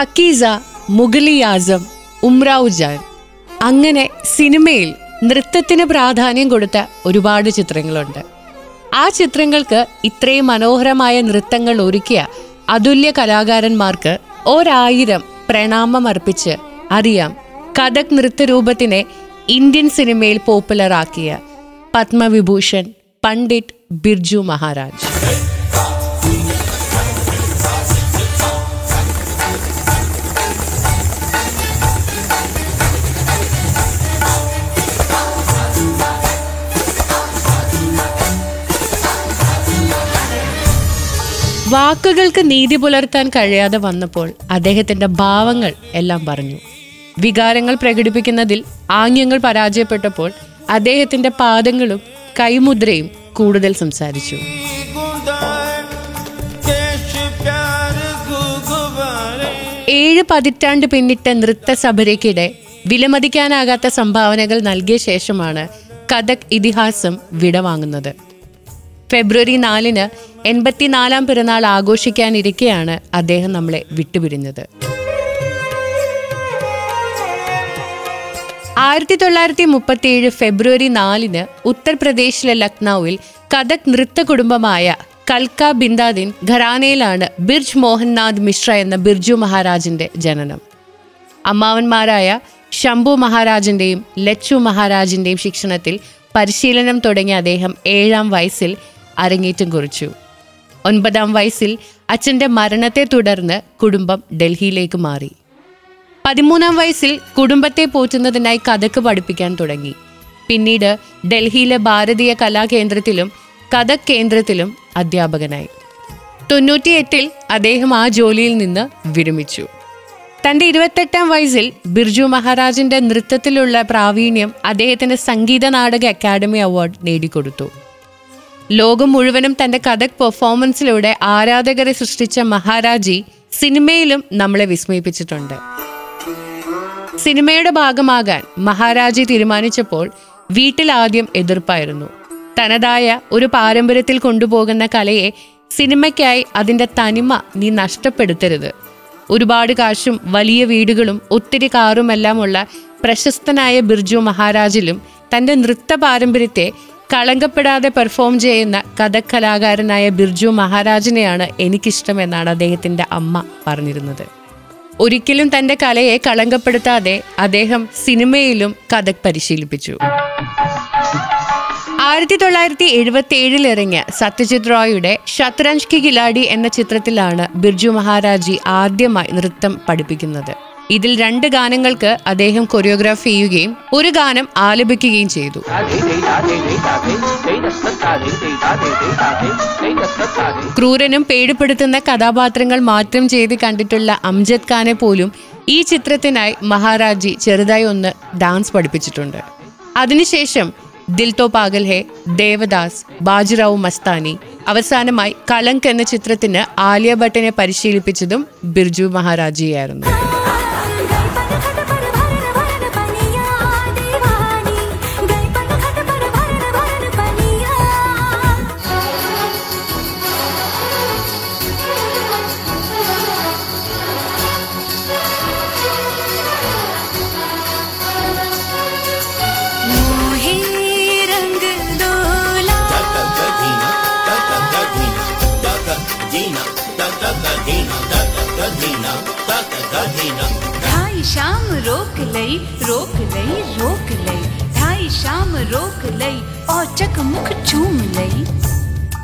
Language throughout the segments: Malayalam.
പക്കീസ മുഗലി ആസം ഉമ്രാവ് ജാൻ. അങ്ങനെ സിനിമയിൽ നൃത്തത്തിന് പ്രാധാന്യം കൊടുത്ത ഒരുപാട് ചിത്രങ്ങളുണ്ട്. ആ ചിത്രങ്ങൾക്ക് ഇത്രയും മനോഹരമായ നൃത്തങ്ങൾ ഒരുക്കിയ അതുല്യ കലാകാരന്മാർക്ക് ഒരായിരം പ്രണാമം അർപ്പിച്ച് അറിയാം കഥക് നൃത്തരൂപത്തിനെ ഇന്ത്യൻ സിനിമയിൽ പോപ്പുലറാക്കിയ പത്മവിഭൂഷൺ പണ്ഡിറ്റ് ബിർജു മഹാരാജ്. വാക്കുകൾക്ക് നീതി പുലർത്താൻ കഴിയാതെ വന്നപ്പോൾ അദ്ദേഹത്തിന്റെ ഭാവങ്ങൾ എല്ലാം പറഞ്ഞു. വികാരങ്ങൾ പ്രകടിപ്പിക്കുന്നതിൽ ആംഗ്യങ്ങൾ പരാജയപ്പെട്ടപ്പോൾ അദ്ദേഹത്തിന്റെ പാദങ്ങളും കൈമുദ്രയും കൂടുതൽ സംസാരിച്ചു. ഏഴ് പതിറ്റാണ്ട് പിന്നിട്ട നൃത്തസഭയ്ക്കിടെ വിലമതിക്കാനാകാത്ത സംഭാവനകൾ നൽകിയ ശേഷമാണ് കഥക് ഇതിഹാസം വിടവാങ്ങുന്നത്. ഫെബ്രുവരി നാലിന് എൺപത്തിനാലാം പിറന്നാൾ ആഘോഷിക്കാനിരിക്കെയാണ് അദ്ദേഹം നമ്മളെ വിട്ടുപിരിഞ്ഞത്. ആയിരത്തി തൊള്ളായിരത്തി മുപ്പത്തിയേഴ് ഫെബ്രുവരി നാലിന് ഉത്തർപ്രദേശിലെ ലക്നൌവിൽ കഥക് നൃത്ത കുടുംബമായ കൽക്ക ബിന്ദാദിൻ ഘരാനയിലാണ് ബിർജ് മോഹൻനാഥ് മിശ്ര എന്ന ബിർജു മഹാരാജിന്റെ ജനനം. അമ്മാവന്മാരായ ശംഭു മഹാരാജിന്റെയും ലച്ചു മഹാരാജിന്റെയും ശിക്ഷണത്തിൽ പരിശീലനം തുടങ്ങിയ അദ്ദേഹം ഏഴാം വയസ്സിൽ അരങ്ങേറ്റം കുറിച്ചു. ഒൻപതാം വയസ്സിൽ അച്ഛന്റെ മരണത്തെ തുടർന്ന് കുടുംബം ഡൽഹിയിലേക്ക് മാറി. പതിമൂന്നാം വയസ്സിൽ കുടുംബത്തെ പോറ്റുന്നതിനായി കഥക്ക് പഠിപ്പിക്കാൻ തുടങ്ങി. പിന്നീട് ഡൽഹിയിലെ ഭാരതീയ കലാകേന്ദ്രത്തിലും കഥക് കേന്ദ്രത്തിലും അധ്യാപകനായി. തൊണ്ണൂറ്റിയെട്ടിൽ അദ്ദേഹം ആ ജോലിയിൽ നിന്ന് വിരമിച്ചു. തന്റെ ഇരുപത്തെട്ടാം വയസ്സിൽ ബിർജു മഹാരാജിന്റെ നൃത്തത്തിലുള്ള പ്രാവീണ്യം അദ്ദേഹത്തിന് സംഗീത നാടക അക്കാദമി അവാർഡ് നേടിക്കൊടുത്തു. ലോകം മുഴുവനും തന്റെ കഥക് പെർഫോമൻസിലൂടെ ആരാധകരെ സൃഷ്ടിച്ച മഹാരാജി സിനിമയിലും നമ്മളെ വിസ്മയിപ്പിച്ചിട്ടുണ്ട്. സിനിമയുടെ ഭാഗമാകാൻ മഹാരാജി തീരുമാനിച്ചപ്പോൾ വീട്ടിൽ ആദ്യം എതിർപ്പായിരുന്നു. തനതായ ഒരു പാരമ്പര്യത്തിൽ കൊണ്ടുപോകുന്ന കലയെ സിനിമയ്ക്കായി അതിന്റെ തനിമ നീ നഷ്ടപ്പെടുത്തരുത്. ഒരുപാട് കാശും വലിയ വീടുകളും ഒത്തിരി കാറുമെല്ലാമുള്ള പ്രശസ്തനായ ബിർജു മഹാരാജിലും തന്റെ നൃത്ത പാരമ്പര്യത്തെ കളങ്കപ്പെടാതെ പെർഫോം ചെയ്യുന്ന കഥക് കലാകാരനായ ബിർജു മഹാരാജനെയാണ് മഹാരാജിനെയാണ് എനിക്കിഷ്ടമെന്നാണ് അദ്ദേഹത്തിന്റെ അമ്മ പറഞ്ഞിരുന്നത്. ഒരിക്കലും തന്റെ കലയെ കളങ്കപ്പെടുത്താതെ അദ്ദേഹം സിനിമയിലും കഥക് പരിശീലിപ്പിച്ചു. ആയിരത്തി തൊള്ളായിരത്തി എഴുപത്തി ഏഴിൽ ഇറങ്ങിയ സത്യജിത് റോയുടെ ഷത്രഞ്ജ് കി ഗിലാഡി എന്ന ചിത്രത്തിലാണ് ബിർജു മഹാരാജി ആദ്യമായി നൃത്തം പഠിപ്പിക്കുന്നത്. ഇതിൽ രണ്ട് ഗാനങ്ങൾക്ക് അദ്ദേഹം കൊറിയോഗ്രാഫ് ചെയ്യുകയും ഒരു ഗാനം ആലപിക്കുകയും ചെയ്തു. ക്രൂരനും പേടിപ്പെടുത്തുന്ന കഥാപാത്രങ്ങൾ മാത്രം ചെയ്ത് കണ്ടിട്ടുള്ള അംജദ് ഖാനെ പോലും ഈ ചിത്രത്തിനായി മഹാരാജി ചെറുതായി ഒന്ന് ഡാൻസ് പഠിപ്പിച്ചിട്ടുണ്ട്. അതിനുശേഷം ദിൽ തോ പാഗൽ ഹെ ദേവദാസ് ബാജിറാവു മസ്താനി അവസാനമായി കലങ്ക് എന്ന ചിത്രത്തിന് ആലിയ ഭട്ടിനെ പരിശീലിപ്പിച്ചതും ബിർജു മഹാരാജിയായിരുന്നു. रोक लई रोक लई रोक लई। ढाई शाम रोक लई और चकमुख चूम लई।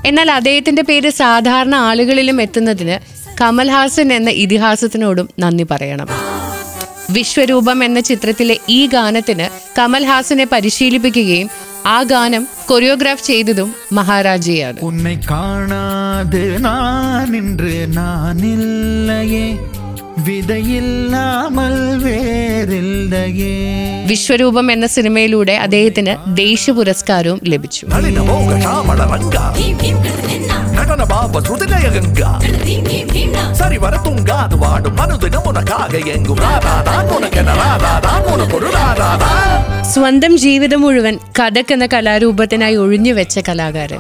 എന്നാൽ അദ്ദേഹത്തിന്റെ പേര് സാധാരണ ആളുകളിലും എത്തുന്നതിന് കമൽഹാസൻ എന്ന ഇതിഹാസത്തിനോടും നന്ദി പറയണം. വിശ്വരൂപം എന്ന ചിത്രത്തിലെ ഈ ഗാനത്തിന് കമൽഹാസനെ പരിശീലിപ്പിക്കുകയും ആ ഗാനം കൊറിയോഗ്രാഫ് ചെയ്തതും മഹാരാജയാണ്. ഉന്നെ കാണാതെ നാനിൽ വിശ്വരൂപം എന്ന സിനിമയിലൂടെ അദ്ദേഹത്തിന് ദേശീയ പുരസ്കാരവും ലഭിച്ചു. സ്വന്തം ജീവിതം മുഴുവൻ കഥക് എന്ന കലാരൂപത്തിനായി ഒഴിഞ്ഞുവെച്ച കലാകാരൻ.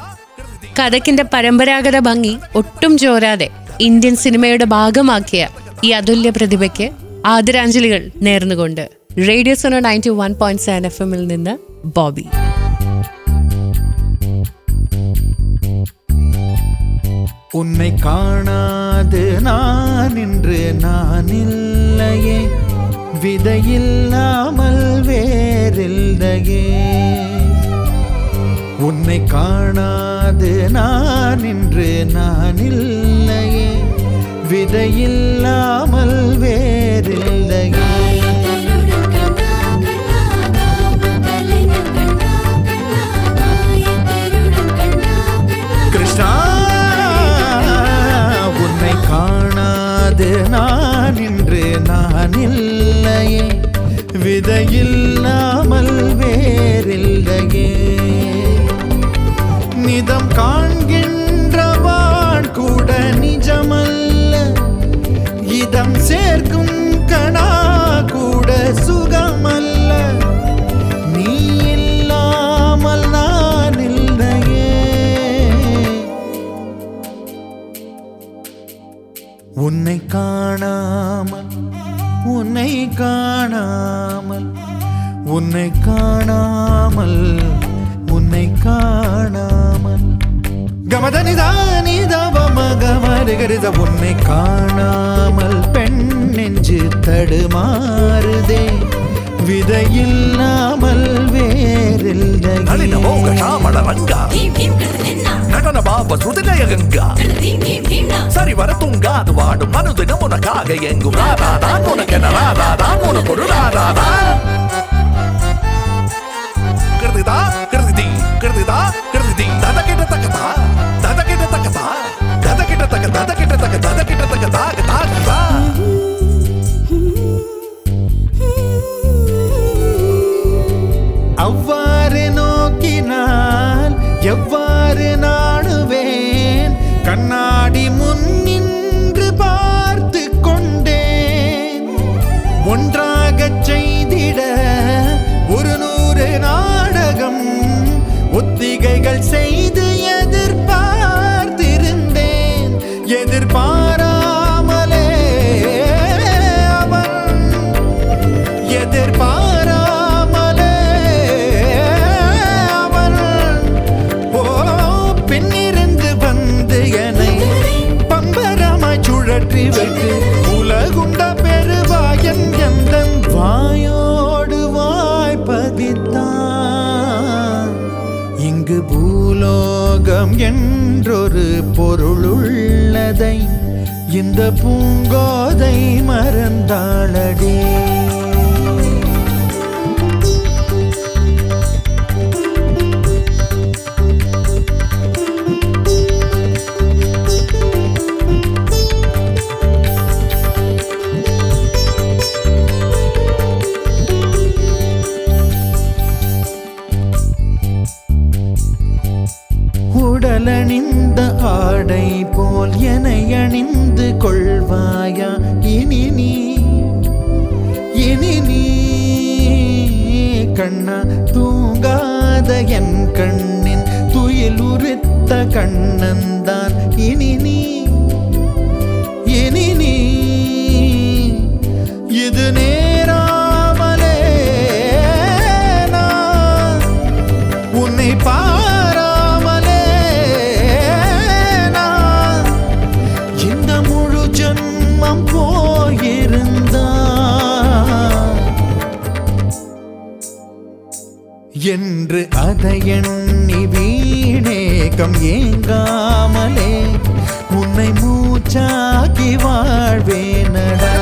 കഥക്കിന്റെ പരമ്പരാഗത ഭംഗി ഒട്ടും ചോരാതെ ഇന്ത്യൻ സിനിമയുടെ ഭാഗമാക്കിയ ഈ അതുല്യ പ്രതിഭയ്ക്ക് ആദരാഞ്ജലികൾ നേർന്നുകൊണ്ട് radio Suno ninety one point seven F എമ്മിൽ നിന്ന് ബോബി உன்னை காணாது நான் இன்று நான் இல்லையே விதையில்லாமல் வேறில்லையே உன்னை காணாது நான் இன்று நான் இல்லையே விதையில்லாமல் வேறில்லை. கிருஷ்ணா உன்னை காணாது நான் இன்று நான் இல்லையே விதையில்லாமல் வேறில்லையே. நிதம் காண உன்னை காணாமல் உன்னை காணாமல் உன்னை காணாமல். கமதனிதானிதவமகமருகரித உன்னை காணாமல் பெண் நெஞ்சு தடுமாறுதே விதையில்லா வசுதனயகங்கா சரி வர தூங்காது வாடும். மனுதினம் உனக்காக எங்கும் ராதாதான் உனக்கென ராதாதான் உனக்கு ஒரு ராதாதான் கிருதிதான் நாடுவேன் பூலோகம் என்றொரு பொருளுள்ளதை இந்த பூங்கோதை மறந்தாளடே. உடலணிந்த ஆடை போல் என அணிந்து கொள்வாயா? இனி நீ இனி நீ கண்ணா தூங்காத என் கண்ணின் துயில் கண்ணந்தான் இனி என்று அதை எண்ணி வீணேகம் ஏங்காமலே உன்னை மூச்சாக்கி வாழ்வேனடா.